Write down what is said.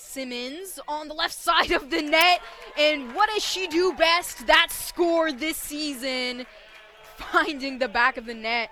Simmons on the left side of the net. And what does she do best? That score this season. Finding the back of the net